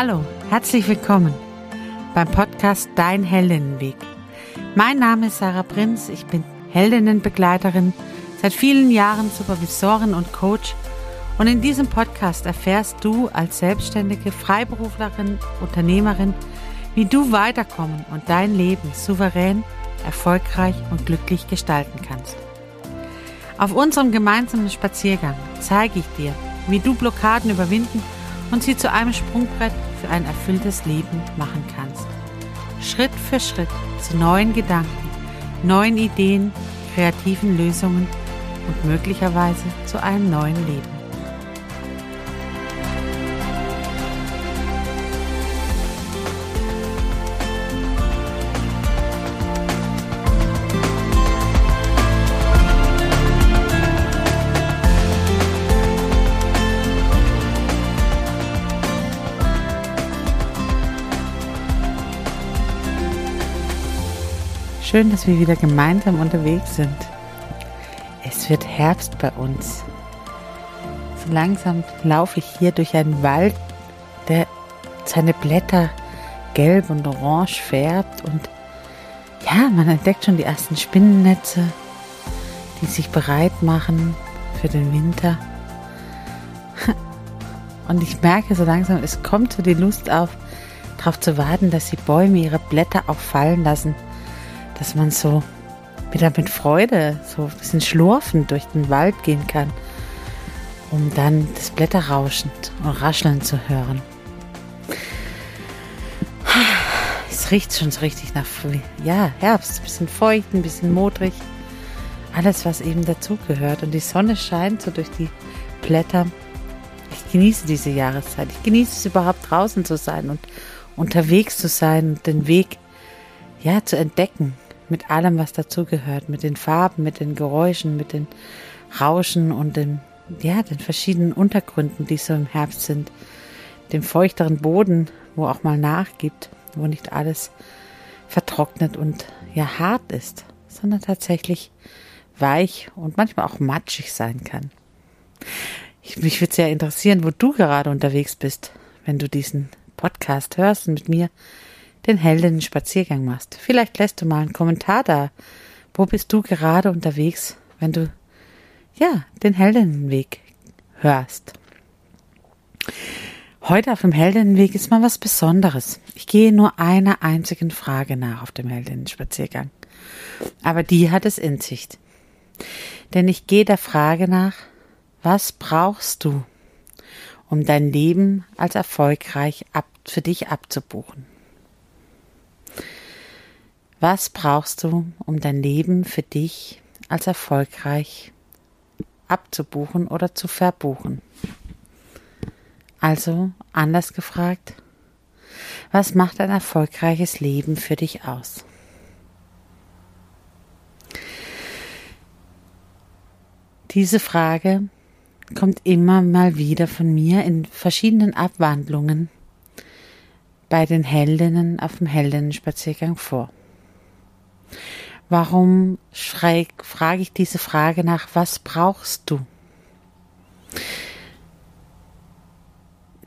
Hallo, herzlich willkommen beim Podcast Dein Heldinnenweg. Mein Name ist Sarah Prinz, ich bin Heldinnenbegleiterin, seit vielen Jahren Supervisorin und Coach und in diesem Podcast erfährst du als selbstständige Freiberuflerin, Unternehmerin, wie du weiterkommen und dein Leben souverän, erfolgreich und glücklich gestalten kannst. Auf unserem gemeinsamen Spaziergang zeige ich dir, wie du Blockaden überwinden und sie zu einem Sprungbrett für ein erfülltes Leben machen kannst. Schritt für Schritt zu neuen Gedanken, neuen Ideen, kreativen Lösungen und möglicherweise zu einem neuen Leben. Schön, dass wir wieder gemeinsam unterwegs sind. Es wird Herbst bei uns. So langsam laufe ich hier durch einen Wald, der seine Blätter gelb und orange färbt und ja, man entdeckt schon die ersten Spinnennetze, die sich bereit machen für den Winter. Und ich merke so langsam, es kommt so die Lust auf, darauf zu warten, dass die Bäume ihre Blätter auch fallen lassen dass man so wieder mit Freude, so ein bisschen schlurfend durch den Wald gehen kann, um dann das Blätterrauschen und Rascheln zu hören. Es riecht schon so richtig nach ja, Herbst, ein bisschen feucht, ein bisschen modrig. Alles, was eben dazugehört. Und die Sonne scheint so durch die Blätter. Ich genieße diese Jahreszeit. Ich genieße es überhaupt draußen zu sein und unterwegs zu sein und den Weg ja zu entdecken, mit allem, was dazugehört, mit den Farben, mit den Geräuschen, mit den Rauschen und den, ja, den verschiedenen Untergründen, die so im Herbst sind, dem feuchteren Boden, wo auch mal nachgibt, wo nicht alles vertrocknet und ja hart ist, sondern tatsächlich weich und manchmal auch matschig sein kann. Ich, mich würde sehr interessieren, wo du gerade unterwegs bist, wenn du diesen Podcast hörst und mit mir den Helden Spaziergang machst. Vielleicht lässt du mal einen Kommentar da. Wo bist du gerade unterwegs, wenn du ja den Heldenweg hörst? Heute auf dem Heldenweg ist mal was Besonderes. Ich gehe nur einer einzigen Frage nach auf dem Heldenspaziergang. Aber die hat es in sich. Denn ich gehe der Frage nach, was brauchst du, um dein Leben als erfolgreich ab, für dich abzubuchen? Was brauchst du, um dein Leben für dich als erfolgreich abzubuchen oder zu verbuchen? Also, anders gefragt, was macht ein erfolgreiches Leben für dich aus? Diese Frage kommt immer mal wieder von mir in verschiedenen Abwandlungen bei den Heldinnen auf dem Heldinnenspaziergang vor. Warum frage ich diese Frage nach, was brauchst du?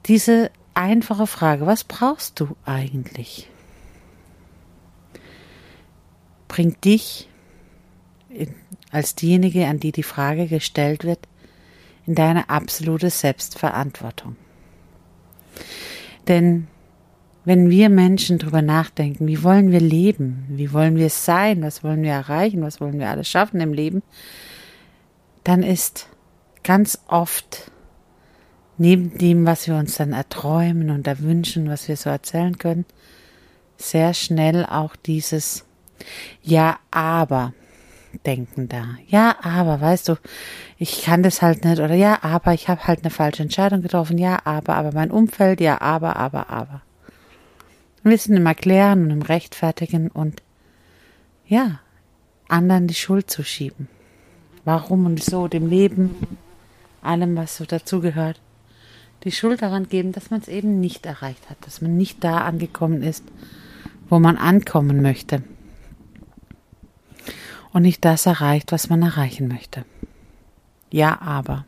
Diese einfache Frage, was brauchst du eigentlich? Bringt dich in, als diejenige, an die die Frage gestellt wird, in deine absolute Selbstverantwortung. Denn wenn wir Menschen darüber nachdenken, wie wollen wir leben, wie wollen wir sein, was wollen wir erreichen, was wollen wir alles schaffen im Leben, dann ist ganz oft neben dem, was wir uns dann erträumen und erwünschen, was wir so erzählen können, sehr schnell auch dieses Ja, aber denken da. Ja, aber, weißt du, ich kann das halt nicht oder ja, aber ich habe halt eine falsche Entscheidung getroffen. Ja, aber, aber mein Umfeld, ja, aber, aber, aber. Wir sind im Erklären und im Rechtfertigen und ja, anderen die Schuld zu schieben. Warum und wieso dem Leben, allem, was so dazugehört, die Schuld daran geben, dass man es eben nicht erreicht hat, dass man nicht da angekommen ist, wo man ankommen möchte. Und nicht das erreicht, was man erreichen möchte. Ja, aber.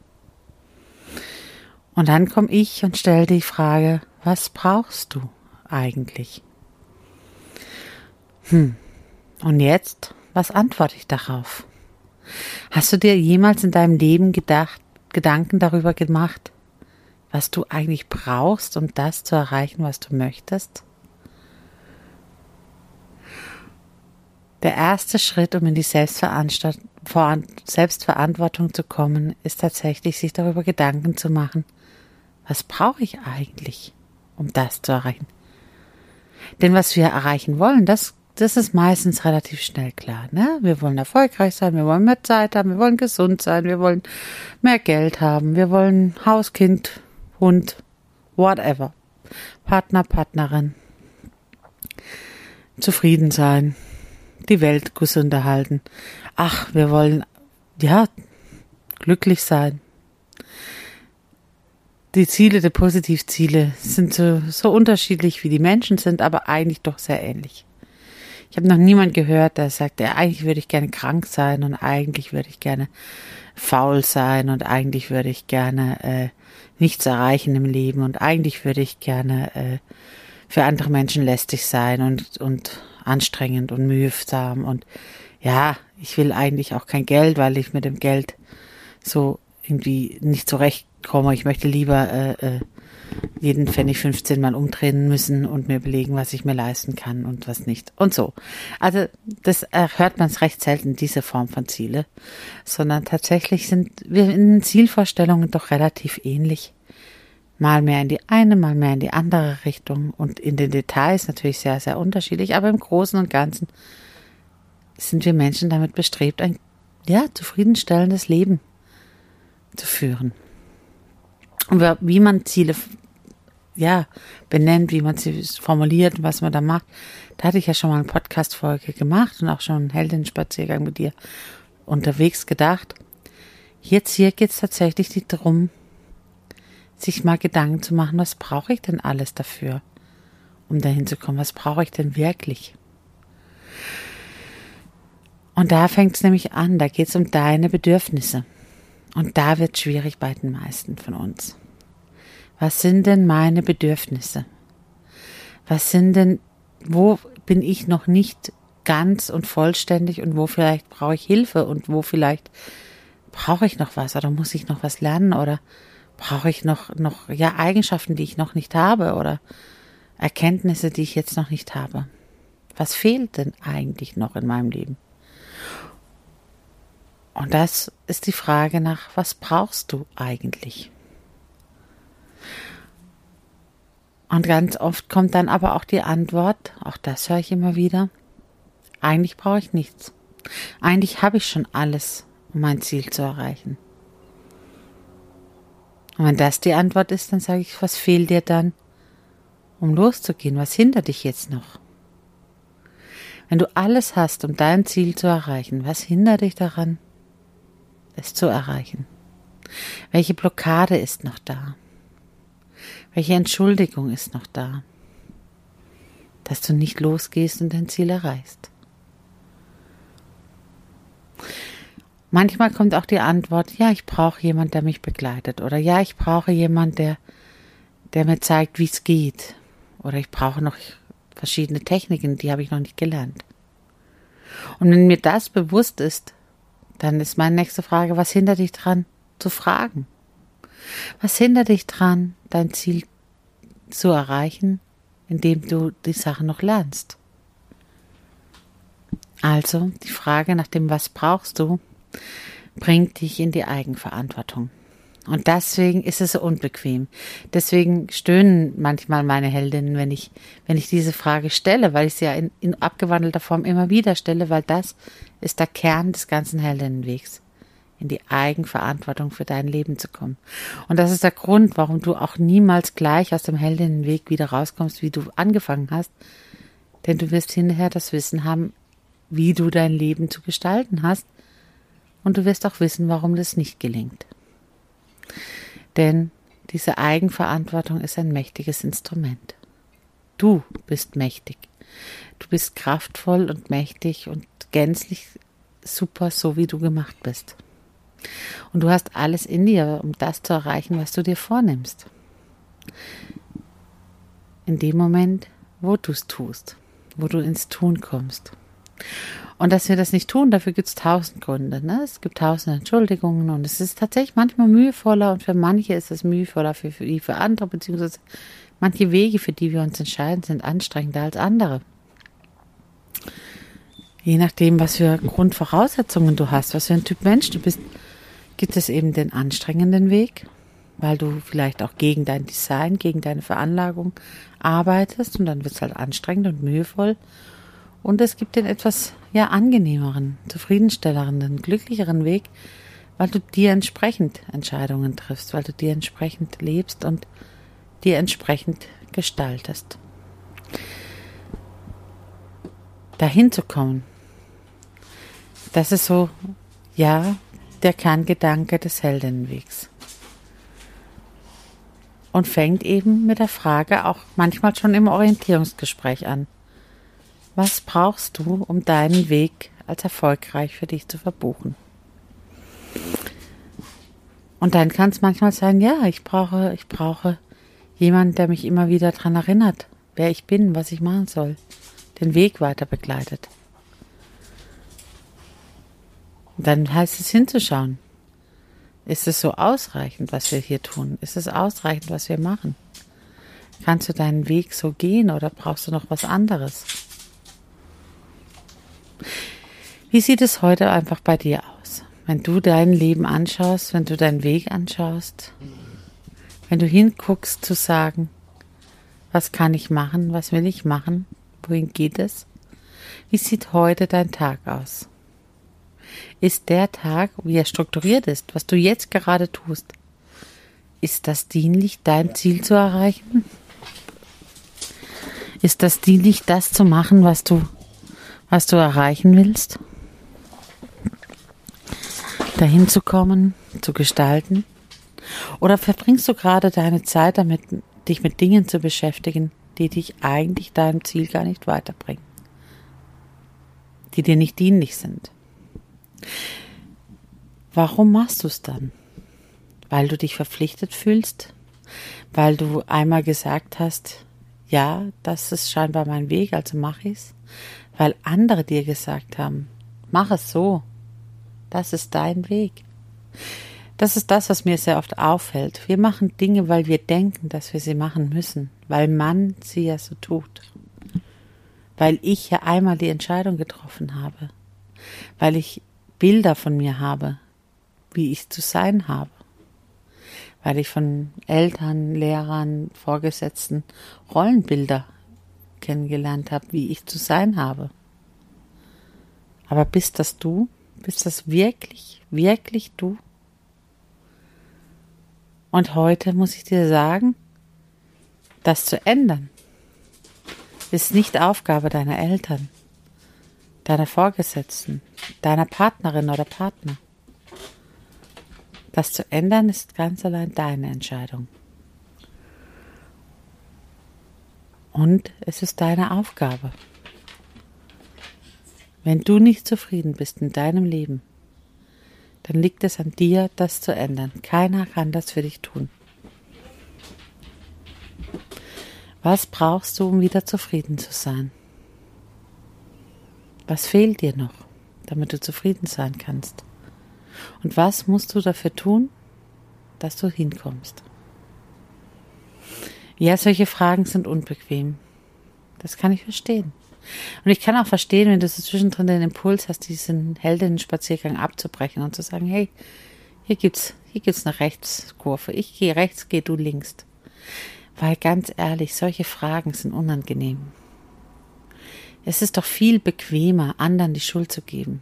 Und dann komme ich und stelle die Frage, Was brauchst du eigentlich? Hm. Und jetzt, was antworte ich darauf? Hast du dir jemals in deinem Leben gedacht, Gedanken darüber gemacht, was du eigentlich brauchst, um das zu erreichen, was du möchtest? Der erste Schritt, um in die Selbstverantwortung zu kommen, ist tatsächlich, sich darüber Gedanken zu machen, was brauche ich eigentlich, um das zu erreichen? Denn was wir erreichen wollen, das, das ist meistens relativ schnell klar. Ne? Wir wollen erfolgreich sein, wir wollen mehr Zeit haben, wir wollen gesund sein, wir wollen mehr Geld haben, wir wollen Haus, Kind, Hund, whatever. Partner, Partnerin. Zufrieden sein, die Welt gesünder halten. Ach, wir wollen, ja, glücklich sein. Die Ziele, die Positivziele sind so, so unterschiedlich, wie die Menschen sind, aber eigentlich doch sehr ähnlich. Ich habe noch niemand gehört, der sagt, ja, eigentlich würde ich gerne krank sein und eigentlich würde ich gerne faul sein und eigentlich würde ich gerne äh, nichts erreichen im Leben und eigentlich würde ich gerne äh, für andere Menschen lästig sein und, und anstrengend und mühsam und ja, ich will eigentlich auch kein Geld, weil ich mit dem Geld so irgendwie nicht zurechtkomme. Ich möchte lieber äh, äh, jeden Pfennig 15 Mal umdrehen müssen und mir überlegen, was ich mir leisten kann und was nicht. Und so. Also das äh, hört man recht selten, diese Form von Ziele, sondern tatsächlich sind wir in den Zielvorstellungen doch relativ ähnlich mal mehr in die eine, mal mehr in die andere Richtung und in den Details natürlich sehr, sehr unterschiedlich, aber im Großen und Ganzen sind wir Menschen damit bestrebt, ein ja, zufriedenstellendes Leben zu führen. Und wie man Ziele ja, benennt, wie man sie formuliert und was man da macht, da hatte ich ja schon mal eine Podcast-Folge gemacht und auch schon einen Heldenspaziergang mit dir unterwegs gedacht. Jetzt hier geht es tatsächlich darum, sich mal Gedanken zu machen, was brauche ich denn alles dafür, um dahin zu kommen? Was brauche ich denn wirklich? Und da fängt es nämlich an, da geht es um deine Bedürfnisse. Und da wird schwierig bei den meisten von uns. Was sind denn meine Bedürfnisse? Was sind denn, wo bin ich noch nicht ganz und vollständig und wo vielleicht brauche ich Hilfe und wo vielleicht brauche ich noch was oder muss ich noch was lernen oder brauche ich noch, noch, ja, Eigenschaften, die ich noch nicht habe oder Erkenntnisse, die ich jetzt noch nicht habe. Was fehlt denn eigentlich noch in meinem Leben? Und das ist die Frage nach, was brauchst du eigentlich? Und ganz oft kommt dann aber auch die Antwort, auch das höre ich immer wieder, eigentlich brauche ich nichts. Eigentlich habe ich schon alles, um mein Ziel zu erreichen. Und wenn das die Antwort ist, dann sage ich, was fehlt dir dann, um loszugehen? Was hindert dich jetzt noch? Wenn du alles hast, um dein Ziel zu erreichen, was hindert dich daran, es zu erreichen? Welche Blockade ist noch da? Welche Entschuldigung ist noch da, dass du nicht losgehst und dein Ziel erreichst? Manchmal kommt auch die Antwort, ja, ich brauche jemand, der mich begleitet. Oder ja, ich brauche jemand, der, der mir zeigt, wie es geht. Oder ich brauche noch verschiedene Techniken, die habe ich noch nicht gelernt. Und wenn mir das bewusst ist, dann ist meine nächste Frage, was hindert dich dran zu fragen? Was hindert dich dran, dein Ziel zu erreichen, indem du die Sache noch lernst? Also die Frage nach dem, was brauchst du, bringt dich in die Eigenverantwortung. Und deswegen ist es so unbequem. Deswegen stöhnen manchmal meine Heldinnen, wenn ich, wenn ich diese Frage stelle, weil ich sie ja in, in abgewandelter Form immer wieder stelle, weil das ist der Kern des ganzen Heldinnenwegs. In die Eigenverantwortung für dein Leben zu kommen. Und das ist der Grund, warum du auch niemals gleich aus dem Heldinnenweg wieder rauskommst, wie du angefangen hast. Denn du wirst hinterher das Wissen haben, wie du dein Leben zu gestalten hast und du wirst auch wissen, warum das nicht gelingt. Denn diese Eigenverantwortung ist ein mächtiges Instrument. Du bist mächtig. Du bist kraftvoll und mächtig und gänzlich super, so wie du gemacht bist. Und du hast alles in dir, um das zu erreichen, was du dir vornimmst. in dem Moment, wo du es tust, wo du ins Tun kommst. Und dass wir das nicht tun, dafür gibt es tausend Gründe. Ne? Es gibt tausend Entschuldigungen und es ist tatsächlich manchmal mühevoller und für manche ist es mühevoller für, für, für andere, beziehungsweise manche Wege, für die wir uns entscheiden, sind anstrengender als andere. Je nachdem, was für Grundvoraussetzungen du hast, was für ein Typ Mensch du bist, gibt es eben den anstrengenden Weg, weil du vielleicht auch gegen dein Design, gegen deine Veranlagung arbeitest und dann wird es halt anstrengend und mühevoll. Und es gibt den etwas ja angenehmeren, zufriedenstellenden, glücklicheren Weg, weil du dir entsprechend Entscheidungen triffst, weil du dir entsprechend lebst und dir entsprechend gestaltest. Dahin zu kommen, das ist so, ja, der Kerngedanke des Heldenwegs. Und fängt eben mit der Frage auch manchmal schon im Orientierungsgespräch an. Was brauchst du, um deinen Weg als erfolgreich für dich zu verbuchen? Und dann kann es manchmal sein, ja, ich brauche, ich brauche jemanden, der mich immer wieder daran erinnert, wer ich bin, was ich machen soll, den Weg weiter begleitet. Und dann heißt es hinzuschauen. Ist es so ausreichend, was wir hier tun? Ist es ausreichend, was wir machen? Kannst du deinen Weg so gehen oder brauchst du noch was anderes? Wie sieht es heute einfach bei dir aus? Wenn du dein Leben anschaust, wenn du deinen Weg anschaust, wenn du hinguckst zu sagen, was kann ich machen, was will ich machen, wohin geht es? Wie sieht heute dein Tag aus? Ist der Tag, wie er strukturiert ist, was du jetzt gerade tust, ist das dienlich, dein Ziel zu erreichen? Ist das dienlich, das zu machen, was du was du erreichen willst, dahin zu kommen, zu gestalten? Oder verbringst du gerade deine Zeit damit, dich mit Dingen zu beschäftigen, die dich eigentlich deinem Ziel gar nicht weiterbringen, die dir nicht dienlich sind? Warum machst du es dann? Weil du dich verpflichtet fühlst? Weil du einmal gesagt hast, ja, das ist scheinbar mein Weg, also mach ich's? weil andere dir gesagt haben, mach es so, das ist dein Weg. Das ist das, was mir sehr oft auffällt. Wir machen Dinge, weil wir denken, dass wir sie machen müssen, weil man sie ja so tut. Weil ich ja einmal die Entscheidung getroffen habe, weil ich Bilder von mir habe, wie ich zu sein habe, weil ich von Eltern, Lehrern, Vorgesetzten Rollenbilder kennengelernt habe, wie ich zu sein habe. Aber bist das du? Bist das wirklich, wirklich du? Und heute muss ich dir sagen, das zu ändern, ist nicht Aufgabe deiner Eltern, deiner Vorgesetzten, deiner Partnerin oder Partner. Das zu ändern ist ganz allein deine Entscheidung. Und es ist deine Aufgabe. Wenn du nicht zufrieden bist in deinem Leben, dann liegt es an dir, das zu ändern. Keiner kann das für dich tun. Was brauchst du, um wieder zufrieden zu sein? Was fehlt dir noch, damit du zufrieden sein kannst? Und was musst du dafür tun, dass du hinkommst? Ja, solche Fragen sind unbequem. Das kann ich verstehen. Und ich kann auch verstehen, wenn du so zwischendrin den Impuls hast, diesen Heldinnen-Spaziergang abzubrechen und zu sagen, hey, hier gibt's, hier gibt's eine Rechtskurve. Ich gehe rechts, geh du links. Weil ganz ehrlich, solche Fragen sind unangenehm. Es ist doch viel bequemer, anderen die Schuld zu geben.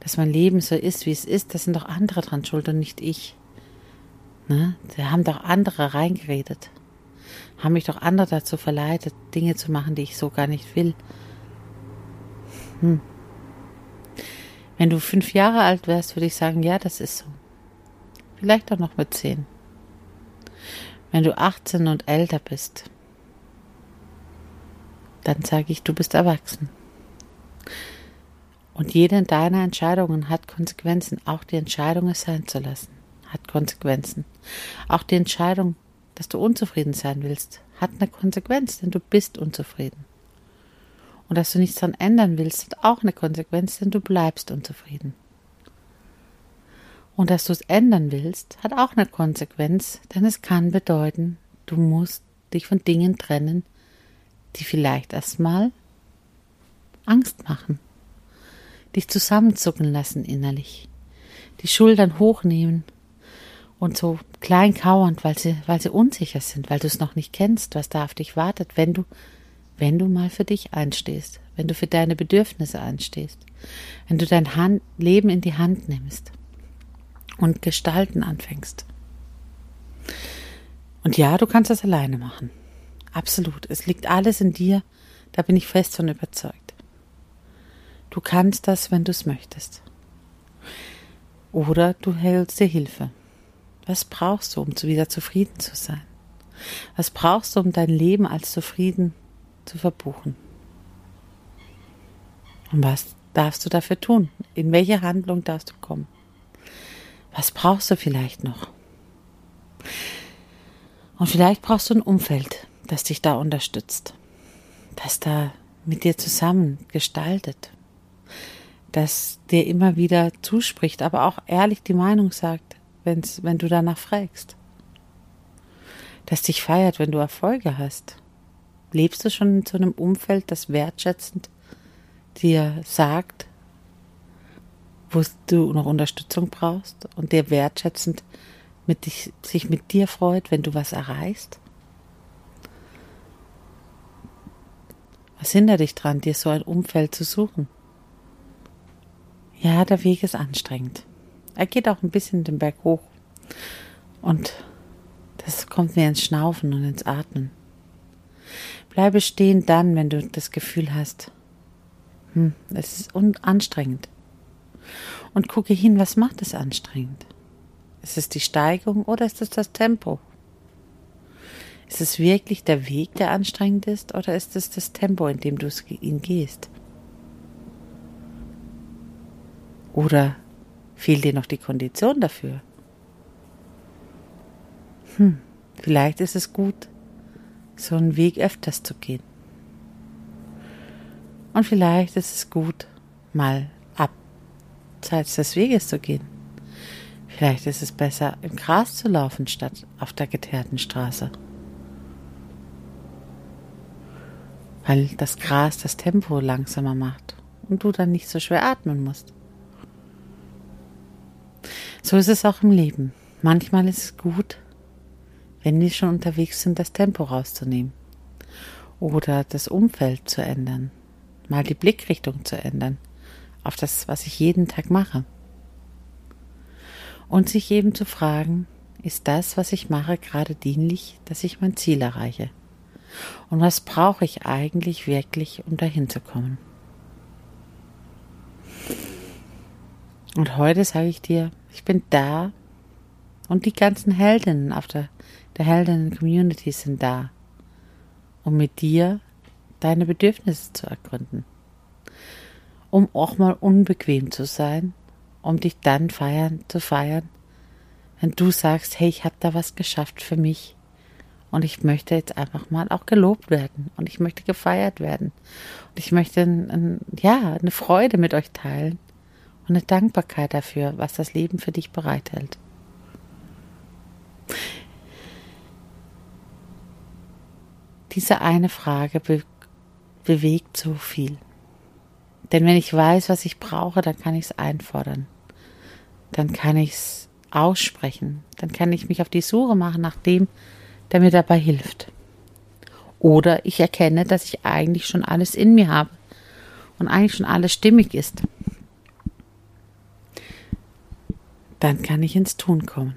Dass mein Leben so ist, wie es ist, das sind doch andere dran schuld und nicht ich. Ne? Da haben doch andere reingeredet. Haben mich doch andere dazu verleitet, Dinge zu machen, die ich so gar nicht will. Hm. Wenn du fünf Jahre alt wärst, würde ich sagen, ja, das ist so. Vielleicht auch noch mit zehn. Wenn du 18 und älter bist, dann sage ich, du bist erwachsen. Und jede deiner Entscheidungen hat Konsequenzen, auch die Entscheidung, es sein zu lassen hat Konsequenzen. Auch die Entscheidung, dass du unzufrieden sein willst, hat eine Konsequenz, denn du bist unzufrieden. Und dass du nichts daran ändern willst, hat auch eine Konsequenz, denn du bleibst unzufrieden. Und dass du es ändern willst, hat auch eine Konsequenz, denn es kann bedeuten, du musst dich von Dingen trennen, die vielleicht erstmal Angst machen, dich zusammenzucken lassen innerlich, die Schultern hochnehmen und so klein kauernd, weil sie, weil sie unsicher sind, weil du es noch nicht kennst, was da auf dich wartet, wenn du, wenn du mal für dich einstehst, wenn du für deine Bedürfnisse einstehst, wenn du dein Hand, Leben in die Hand nimmst und gestalten anfängst. Und ja, du kannst das alleine machen. Absolut. Es liegt alles in dir, da bin ich fest von überzeugt. Du kannst das, wenn du es möchtest. Oder du hältst dir Hilfe. Was brauchst du, um wieder zufrieden zu sein? Was brauchst du, um dein Leben als zufrieden zu verbuchen? Und was darfst du dafür tun? In welche Handlung darfst du kommen? Was brauchst du vielleicht noch? Und vielleicht brauchst du ein Umfeld, das dich da unterstützt, das da mit dir zusammen gestaltet, das dir immer wieder zuspricht, aber auch ehrlich die Meinung sagt, wenn's, wenn du danach fragst. Das dich feiert, wenn du Erfolge hast. Lebst du schon in so einem Umfeld, das wertschätzend dir sagt, wo du noch Unterstützung brauchst und dir wertschätzend mit dich, sich mit dir freut, wenn du was erreichst? Was hindert dich dran, dir so ein Umfeld zu suchen? Ja, der Weg ist anstrengend. Er geht auch ein bisschen den Berg hoch. Und das kommt mir ins Schnaufen und ins Atmen. Bleibe stehen dann, wenn du das Gefühl hast, hm, es ist anstrengend. Und gucke hin, was macht es anstrengend? Ist es die Steigung oder ist es das Tempo? Ist es wirklich der Weg, der anstrengend ist, oder ist es das Tempo, in dem du ihn gehst? Oder Fehlt dir noch die Kondition dafür? Hm, vielleicht ist es gut, so einen Weg öfters zu gehen. Und vielleicht ist es gut, mal abseits des Weges zu gehen. Vielleicht ist es besser, im Gras zu laufen, statt auf der geteerten Straße. Weil das Gras das Tempo langsamer macht und du dann nicht so schwer atmen musst. So ist es auch im Leben. Manchmal ist es gut, wenn wir schon unterwegs sind, das Tempo rauszunehmen oder das Umfeld zu ändern, mal die Blickrichtung zu ändern auf das, was ich jeden Tag mache. Und sich eben zu fragen, ist das, was ich mache, gerade dienlich, dass ich mein Ziel erreiche? Und was brauche ich eigentlich wirklich, um dahin zu kommen? Und heute sage ich dir, ich bin da und die ganzen Heldinnen auf der, der Heldinnen-Community sind da, um mit dir deine Bedürfnisse zu ergründen. Um auch mal unbequem zu sein, um dich dann feiern, zu feiern, wenn du sagst, hey, ich habe da was geschafft für mich und ich möchte jetzt einfach mal auch gelobt werden und ich möchte gefeiert werden und ich möchte ein, ein, ja eine Freude mit euch teilen und eine Dankbarkeit dafür, was das Leben für dich bereithält. Diese eine Frage be bewegt so viel. Denn wenn ich weiß, was ich brauche, dann kann ich es einfordern. Dann kann ich es aussprechen. Dann kann ich mich auf die Suche machen nach dem, der mir dabei hilft. Oder ich erkenne, dass ich eigentlich schon alles in mir habe und eigentlich schon alles stimmig ist. dann kann ich ins Tun kommen.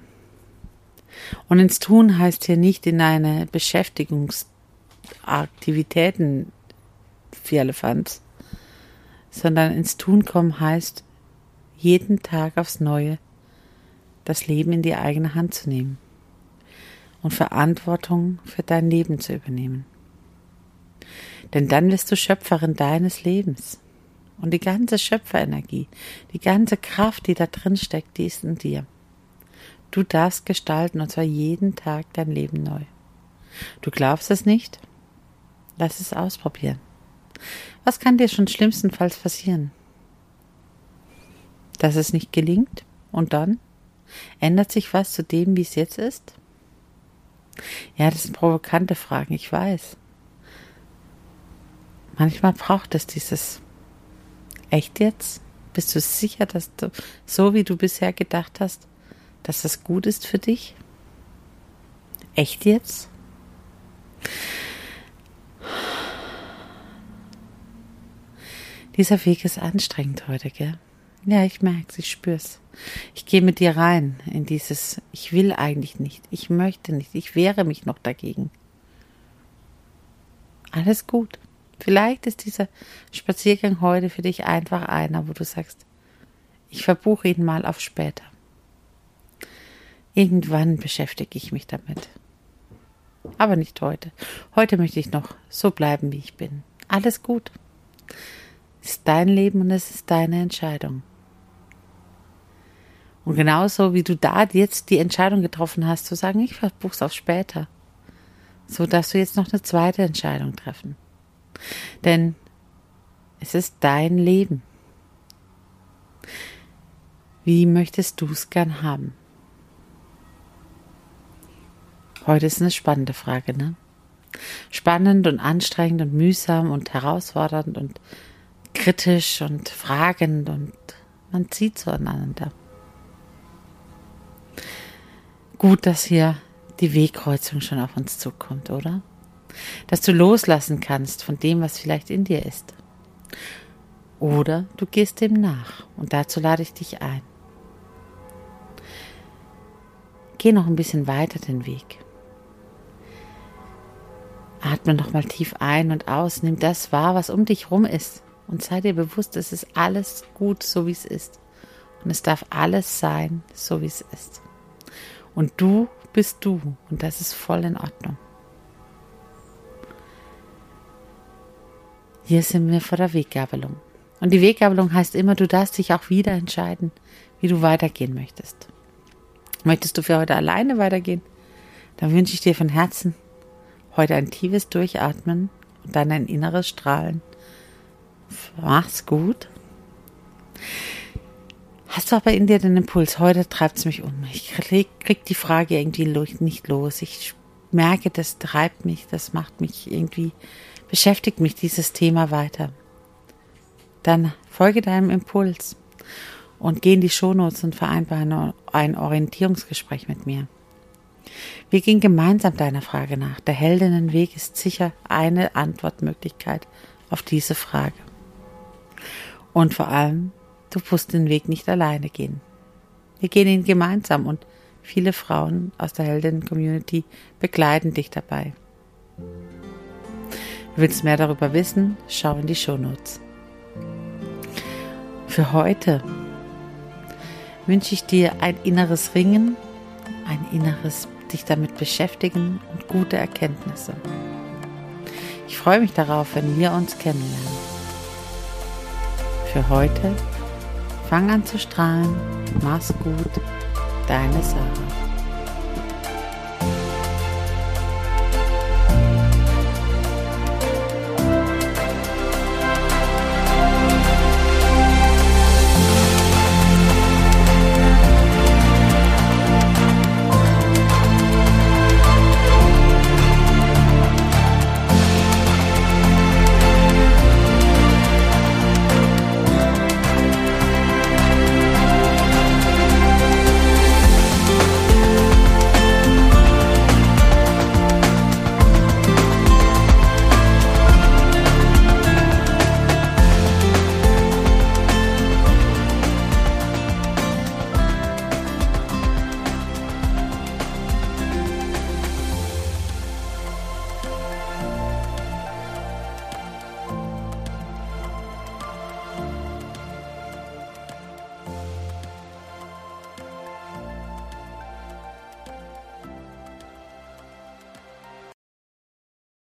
Und ins Tun heißt hier nicht in eine Beschäftigungsaktivitäten Firlefanz, sondern ins Tun kommen heißt, jeden Tag aufs Neue das Leben in die eigene Hand zu nehmen und Verantwortung für dein Leben zu übernehmen. Denn dann wirst du Schöpferin deines Lebens. Und die ganze Schöpferenergie, die ganze Kraft, die da drin steckt, die ist in dir. Du darfst gestalten und zwar jeden Tag dein Leben neu. Du glaubst es nicht? Lass es ausprobieren. Was kann dir schon schlimmstenfalls passieren? Dass es nicht gelingt und dann? Ändert sich was zu dem, wie es jetzt ist? Ja, das sind provokante Fragen, ich weiß. Manchmal braucht es dieses Echt jetzt? Bist du sicher, dass du, so wie du bisher gedacht hast, dass das gut ist für dich? Echt jetzt? Dieser Weg ist anstrengend heute, gell? Ja, ich merke ich spür's. Ich gehe mit dir rein in dieses, ich will eigentlich nicht, ich möchte nicht, ich wehre mich noch dagegen. Alles gut. Vielleicht ist dieser Spaziergang heute für dich einfach einer, wo du sagst, ich verbuche ihn mal auf später. Irgendwann beschäftige ich mich damit. Aber nicht heute. Heute möchte ich noch so bleiben, wie ich bin. Alles gut. Es ist dein Leben und es ist deine Entscheidung. Und genauso wie du da jetzt die Entscheidung getroffen hast, zu sagen, ich verbuch's auf später, so darfst du jetzt noch eine zweite Entscheidung treffen. Denn es ist dein Leben. Wie möchtest du es gern haben? Heute ist eine spannende Frage, ne? Spannend und anstrengend und mühsam und herausfordernd und kritisch und fragend und man zieht zueinander. Gut, dass hier die Wegkreuzung schon auf uns zukommt, oder? Dass du loslassen kannst von dem, was vielleicht in dir ist. Oder du gehst dem nach und dazu lade ich dich ein. Geh noch ein bisschen weiter den Weg. Atme nochmal tief ein und aus, nimm das wahr, was um dich rum ist und sei dir bewusst, es ist alles gut, so wie es ist. Und es darf alles sein, so wie es ist. Und du bist du und das ist voll in Ordnung. Hier sind wir vor der Weggabelung. Und die Weggabelung heißt immer, du darfst dich auch wieder entscheiden, wie du weitergehen möchtest. Möchtest du für heute alleine weitergehen? Dann wünsche ich dir von Herzen heute ein tiefes Durchatmen und dann ein inneres Strahlen. Mach's gut. Hast du aber in dir den Impuls, heute treibt es mich um. Ich krieg, krieg die Frage irgendwie nicht los. Ich merke, das treibt mich, das macht mich irgendwie, beschäftigt mich dieses Thema weiter. Dann folge deinem Impuls und geh in die Shownotes und vereinbare ein Orientierungsgespräch mit mir. Wir gehen gemeinsam deiner Frage nach. Der Heldinnenweg ist sicher eine Antwortmöglichkeit auf diese Frage. Und vor allem Du musst den Weg nicht alleine gehen. Wir gehen ihn gemeinsam und viele Frauen aus der Heldinnen-Community begleiten dich dabei. Willst mehr darüber wissen? Schau in die Shownotes. Für heute wünsche ich dir ein inneres Ringen, ein inneres dich damit beschäftigen und gute Erkenntnisse. Ich freue mich darauf, wenn wir uns kennenlernen. Für heute Fang an zu strahlen. Mach's gut. Deine Sarah.